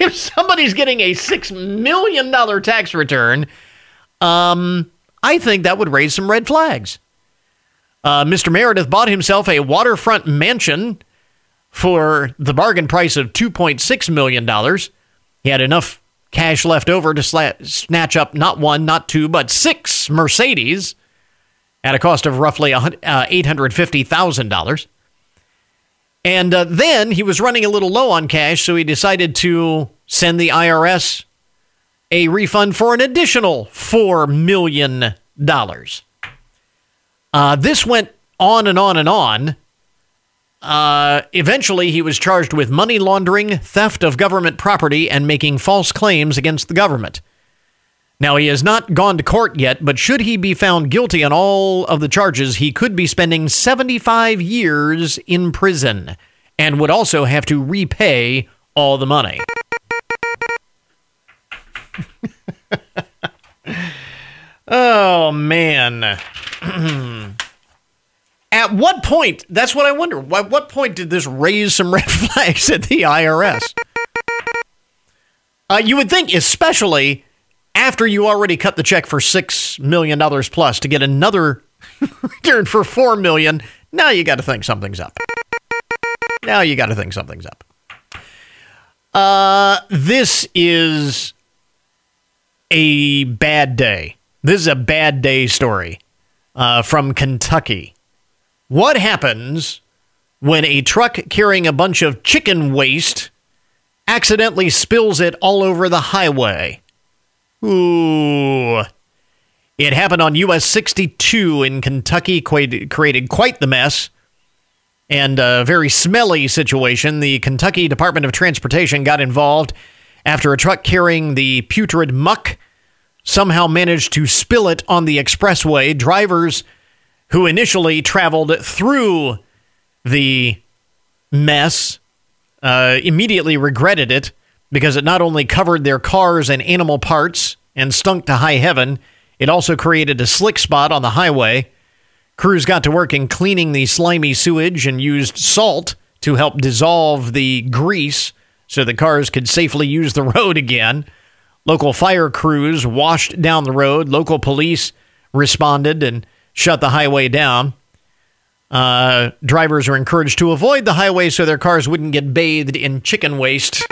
if somebody's getting a six million dollar tax return, um, I think that would raise some red flags. Uh, Mr. Meredith bought himself a waterfront mansion for the bargain price of $2.6 million. He had enough cash left over to sla- snatch up not one, not two, but six Mercedes at a cost of roughly uh, $850,000. And uh, then he was running a little low on cash, so he decided to send the IRS a refund for an additional $4 million. Uh, this went on and on and on. Uh, eventually, he was charged with money laundering, theft of government property, and making false claims against the government. Now, he has not gone to court yet, but should he be found guilty on all of the charges, he could be spending 75 years in prison and would also have to repay all the money. oh, man. At what point, that's what I wonder, at what point did this raise some red flags at the IRS? Uh, you would think, especially after you already cut the check for $6 million plus to get another return for 4 million, now you got to think something's up. Now you got to think something's up. Uh, this is a bad day. This is a bad day story uh, from Kentucky. What happens when a truck carrying a bunch of chicken waste accidentally spills it all over the highway? Ooh. It happened on US 62 in Kentucky, created quite the mess and a very smelly situation. The Kentucky Department of Transportation got involved after a truck carrying the putrid muck somehow managed to spill it on the expressway. Drivers who initially traveled through the mess uh, immediately regretted it because it not only covered their cars and animal parts and stunk to high heaven, it also created a slick spot on the highway. Crews got to work in cleaning the slimy sewage and used salt to help dissolve the grease so the cars could safely use the road again. Local fire crews washed down the road. Local police responded and shut the highway down. Uh, drivers are encouraged to avoid the highway so their cars wouldn't get bathed in chicken waste.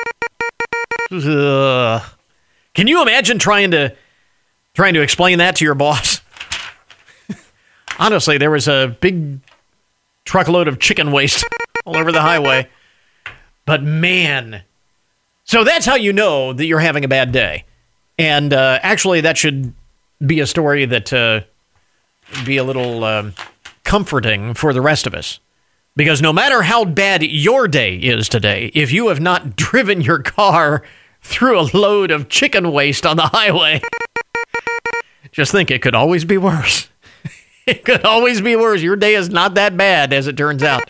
Ugh. Can you imagine trying to trying to explain that to your boss? Honestly, there was a big truckload of chicken waste all over the highway. But man, so that's how you know that you're having a bad day. And uh, actually, that should be a story that uh, be a little uh, comforting for the rest of us. Because no matter how bad your day is today, if you have not driven your car through a load of chicken waste on the highway, just think it could always be worse. it could always be worse. Your day is not that bad, as it turns out.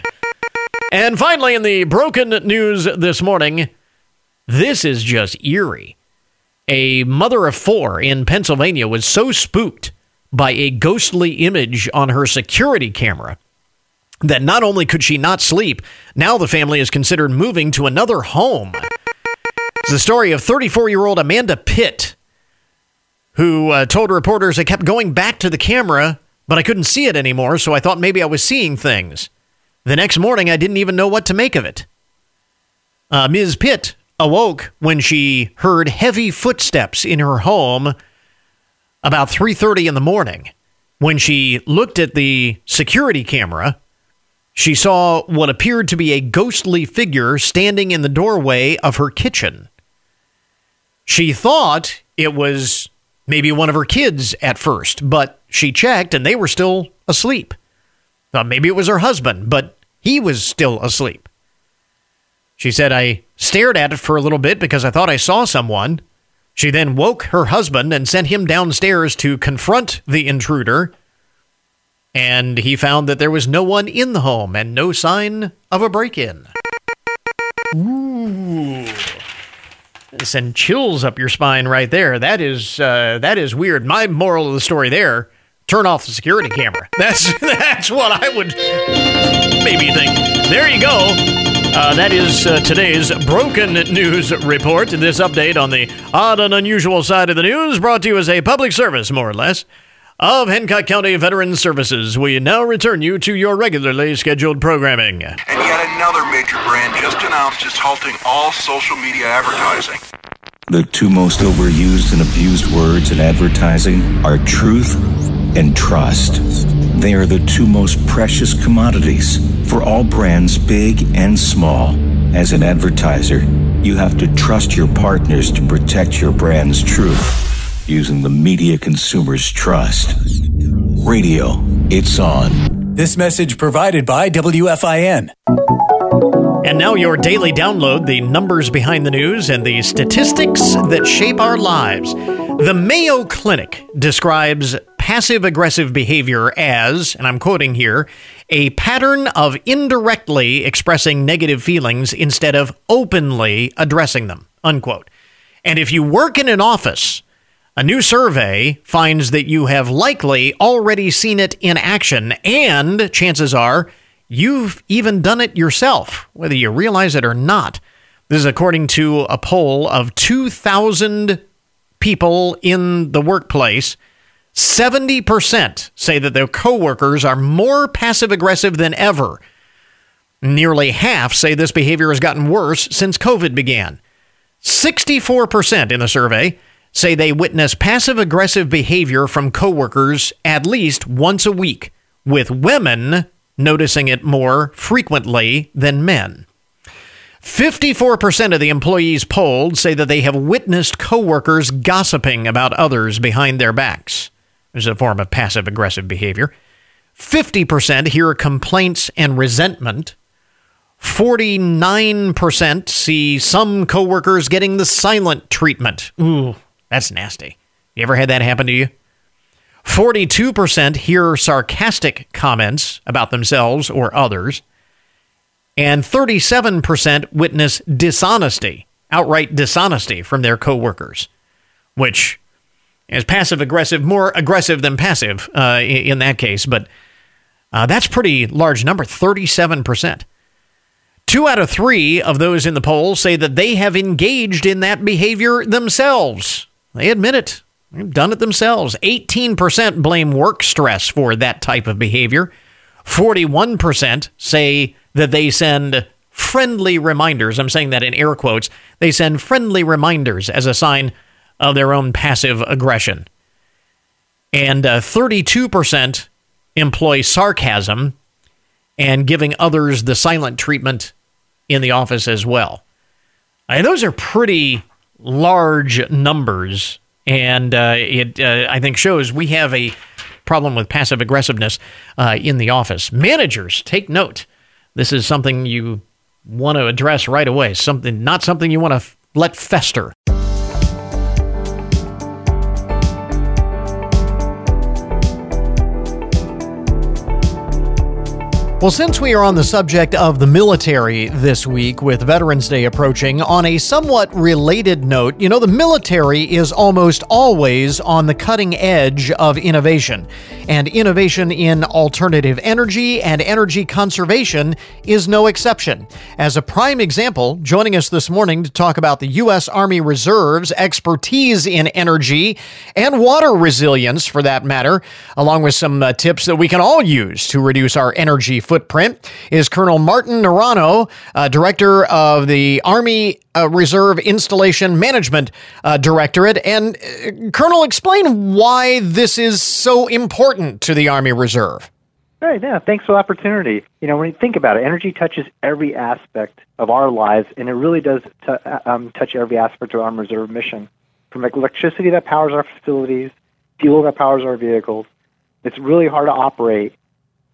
And finally, in the broken news this morning, this is just eerie. A mother of four in Pennsylvania was so spooked by a ghostly image on her security camera that not only could she not sleep, now the family is considered moving to another home. It's the story of 34 year old Amanda Pitt, who uh, told reporters I kept going back to the camera, but I couldn't see it anymore, so I thought maybe I was seeing things. The next morning, I didn't even know what to make of it. Uh, Ms. Pitt awoke when she heard heavy footsteps in her home about 3:30 in the morning. When she looked at the security camera, she saw what appeared to be a ghostly figure standing in the doorway of her kitchen. She thought it was maybe one of her kids at first, but she checked and they were still asleep. Thought maybe it was her husband, but he was still asleep. She said, I stared at it for a little bit because I thought I saw someone. She then woke her husband and sent him downstairs to confront the intruder. And he found that there was no one in the home and no sign of a break in. Ooh. Send chills up your spine right there. That is uh, that is weird. My moral of the story there: turn off the security camera. That's that's what I would maybe think. There you go. Uh, that is uh, today's broken news report. This update on the odd and unusual side of the news brought to you as a public service, more or less, of Hancock County Veterans Services. We now return you to your regularly scheduled programming. And yet another major brand just announced it's halting all social media advertising. The two most overused and abused words in advertising are truth and trust. They are the two most precious commodities for all brands, big and small. As an advertiser, you have to trust your partners to protect your brand's truth using the media consumers trust. Radio, it's on. This message provided by WFIN. And now, your daily download the numbers behind the news and the statistics that shape our lives. The Mayo Clinic describes passive aggressive behavior as, and I'm quoting here, a pattern of indirectly expressing negative feelings instead of openly addressing them. Unquote. And if you work in an office, a new survey finds that you have likely already seen it in action, and chances are you've even done it yourself, whether you realize it or not. This is according to a poll of 2,000 people in the workplace. 70% say that their coworkers are more passive aggressive than ever. Nearly half say this behavior has gotten worse since COVID began. 64% in the survey say they witness passive aggressive behavior from coworkers at least once a week, with women noticing it more frequently than men. 54% of the employees polled say that they have witnessed coworkers gossiping about others behind their backs. Is a form of passive aggressive behavior. 50% hear complaints and resentment. 49% see some coworkers getting the silent treatment. Ooh, that's nasty. You ever had that happen to you? 42% hear sarcastic comments about themselves or others. And 37% witness dishonesty, outright dishonesty from their coworkers, which is passive aggressive, more aggressive than passive uh, in that case. But uh, that's pretty large number, 37%. Two out of three of those in the poll say that they have engaged in that behavior themselves. They admit it. They've done it themselves. 18% blame work stress for that type of behavior. 41% say that they send friendly reminders. I'm saying that in air quotes. They send friendly reminders as a sign of their own passive aggression. And uh, 32% employ sarcasm and giving others the silent treatment in the office as well. Uh, those are pretty large numbers, and uh, it uh, I think shows we have a problem with passive aggressiveness uh, in the office. Managers, take note. This is something you want to address right away. Something not something you want to f- let fester. Well, since we are on the subject of the military this week with Veterans Day approaching, on a somewhat related note, you know, the military is almost always on the cutting edge of innovation. And innovation in alternative energy and energy conservation is no exception. As a prime example, joining us this morning to talk about the U.S. Army Reserve's expertise in energy and water resilience, for that matter, along with some uh, tips that we can all use to reduce our energy footprint is Colonel Martin Naranjo, uh, Director of the Army uh, Reserve Installation Management uh, Directorate. And uh, Colonel, explain why this is so important to the Army Reserve. Right, yeah, thanks for the opportunity. You know, when you think about it, energy touches every aspect of our lives, and it really does t- uh, um, touch every aspect of our Reserve mission. From electricity that powers our facilities, fuel that powers our vehicles, it's really hard to operate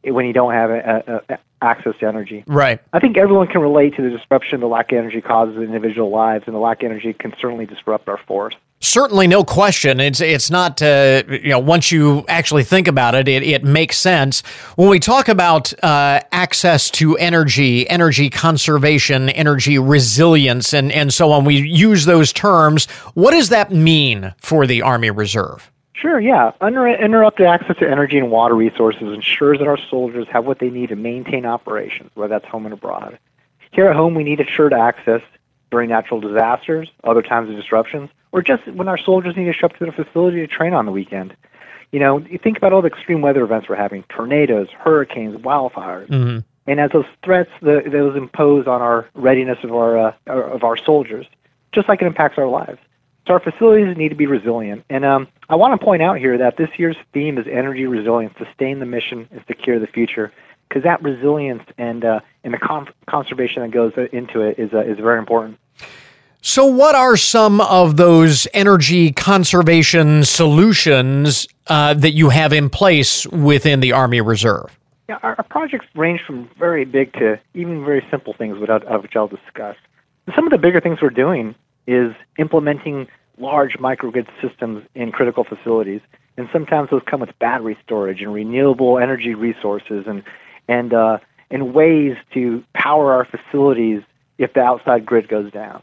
when you don't have a, a, a access to energy. Right. I think everyone can relate to the disruption the lack of energy causes in individual lives, and the lack of energy can certainly disrupt our force. Certainly, no question. It's it's not uh, you know once you actually think about it, it, it makes sense. When we talk about uh, access to energy, energy conservation, energy resilience, and and so on, we use those terms. What does that mean for the Army Reserve? Sure, yeah. Uninterrupted access to energy and water resources ensures that our soldiers have what they need to maintain operations, whether that's home and abroad. Here at home, we need assured access during natural disasters, other times of disruptions, or just when our soldiers need to show up to the facility to train on the weekend. You know, you think about all the extreme weather events we're having tornadoes, hurricanes, wildfires. Mm-hmm. And as those threats, the, those impose on our readiness of our, uh, of our soldiers, just like it impacts our lives. So our facilities need to be resilient. And um, I want to point out here that this year's theme is energy resilience, sustain the mission and secure the future, because that resilience and uh, and the con- conservation that goes into it is uh, is very important. So, what are some of those energy conservation solutions uh, that you have in place within the Army Reserve? Yeah, our, our, projects range from very big to even very simple things, which I'll, which I'll discuss. And some of the bigger things we're doing is implementing large microgrid systems in critical facilities, and sometimes those come with battery storage and renewable energy resources, and and uh, and ways to power our facilities if the outside grid goes down.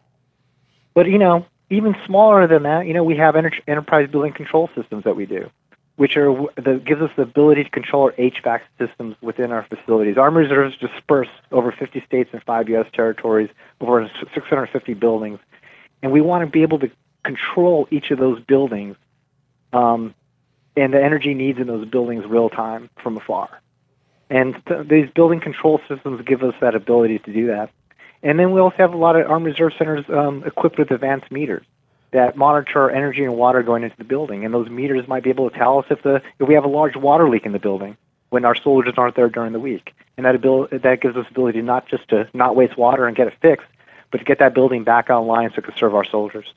But you know, even smaller than that, you know, we have enter- enterprise building control systems that we do, which are that gives us the ability to control our HVAC systems within our facilities. Army reserves disperse over 50 states and five U.S. territories, over 650 buildings, and we want to be able to control each of those buildings um, and the energy needs in those buildings real time from afar. And th- these building control systems give us that ability to do that. And then we also have a lot of Army Reserve centers um, equipped with advanced meters that monitor energy and water going into the building. And those meters might be able to tell us if the if we have a large water leak in the building when our soldiers aren't there during the week. And that ability that gives us ability not just to not waste water and get it fixed, but to get that building back online so it can serve our soldiers.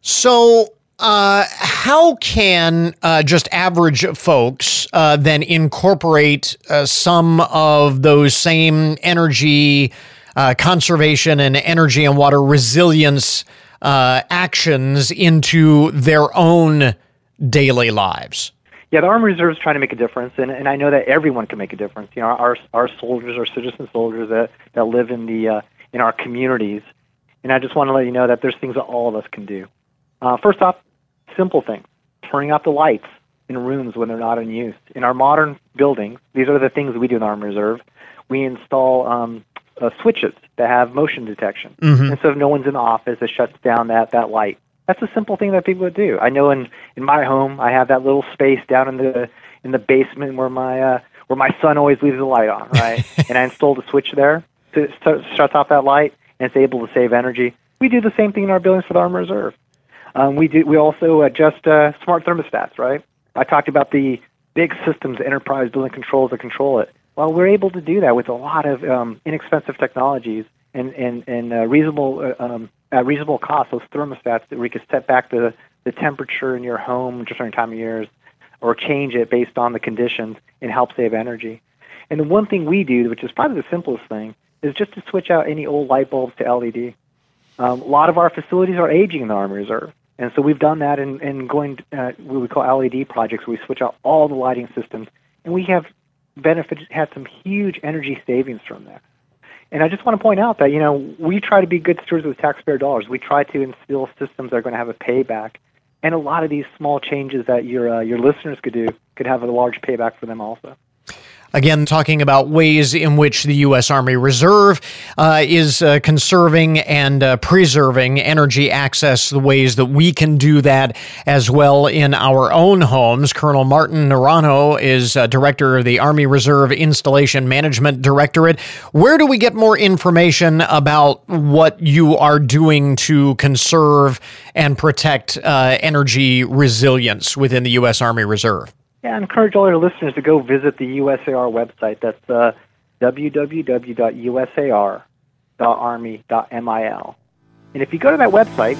So uh, how can uh, just average folks uh, then incorporate uh, some of those same energy uh, conservation and energy and water resilience uh, actions into their own daily lives? Yeah, the Army Reserve is trying to make a difference, and, and I know that everyone can make a difference. You know, our our soldiers, our citizen soldiers that, that live in the in our communities, and I just want to let you know that there's things that all of us can do. Uh, first off, simple things: turning off the lights in rooms when they're not in use. In our modern buildings, these are the things we do in Army Reserve. We install um, uh, switches that have motion detection. Mm-hmm. And so if no one's in the office, it shuts down that, that light. That's a simple thing that people would do. I know in, in my home, I have that little space down in the in the basement where my uh, where my son always leaves the light on, right? and I installed a switch there to shut off that light, and it's able to save energy. We do the same thing in our buildings for the Army Reserve. Um, we do. We also adjust uh, smart thermostats, right? I talked about the big systems, enterprise building controls that control it. Well, we're able to do that with a lot of um, inexpensive technologies and and and uh, reasonable uh, um, at reasonable cost. Those thermostats that we can set back the the temperature in your home at certain time of years, or change it based on the conditions and help save energy. And the one thing we do, which is probably the simplest thing, is just to switch out any old light bulbs to LED. Um, a lot of our facilities are aging in the Army Reserve. And so we've done that in, in going uh, what we call LED projects. Where we switch out all the lighting systems, and we have benefit had some huge energy savings from that. And I just want to point out that you know we try to be good stewards with taxpayer dollars. We try to instill systems that are going to have a payback, and a lot of these small changes that your uh, your listeners could do could have a large payback for them also. Again, talking about ways in which the U.S. Army Reserve uh, is uh, conserving and uh, preserving energy access, the ways that we can do that as well in our own homes. Colonel Martin Naranjo is uh, director of the Army Reserve Installation Management Directorate. Where do we get more information about what you are doing to conserve and protect uh, energy resilience within the U.S. Army Reserve? Yeah, I encourage all our listeners to go visit the USAR website. That's uh, www.usar.army.mil. And if you go to that website,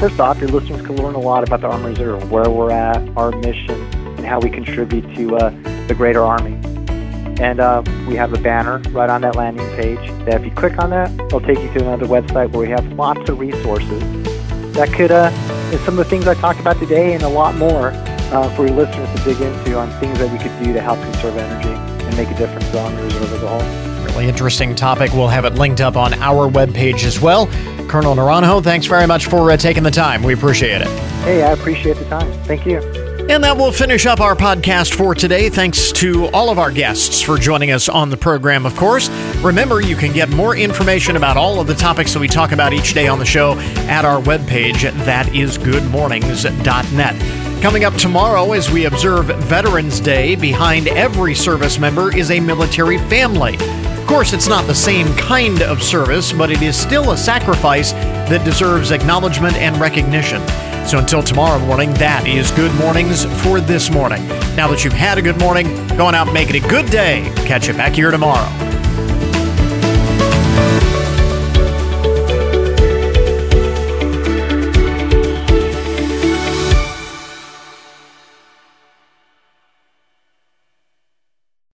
first off, your listeners can learn a lot about the Army Reserve, where we're at, our mission, and how we contribute to uh, the greater Army. And uh, we have a banner right on that landing page that if you click on that, it'll take you to another website where we have lots of resources that could, uh, some of the things I talked about today and a lot more uh, for your listeners to dig into on things that we could do to help conserve energy and make a difference on the reserve as a whole. Really interesting topic. We'll have it linked up on our webpage as well. Colonel Naranjo, thanks very much for uh, taking the time. We appreciate it. Hey, I appreciate the time. Thank you. And that will finish up our podcast for today. Thanks to all of our guests for joining us on the program, of course. Remember, you can get more information about all of the topics that we talk about each day on the show at our webpage, that is goodmornings.net. Coming up tomorrow, as we observe Veterans Day, behind every service member is a military family. Course, it's not the same kind of service, but it is still a sacrifice that deserves acknowledgement and recognition. So until tomorrow morning, that is Good Mornings for this morning. Now that you've had a good morning, go on out and make it a good day. Catch you back here tomorrow.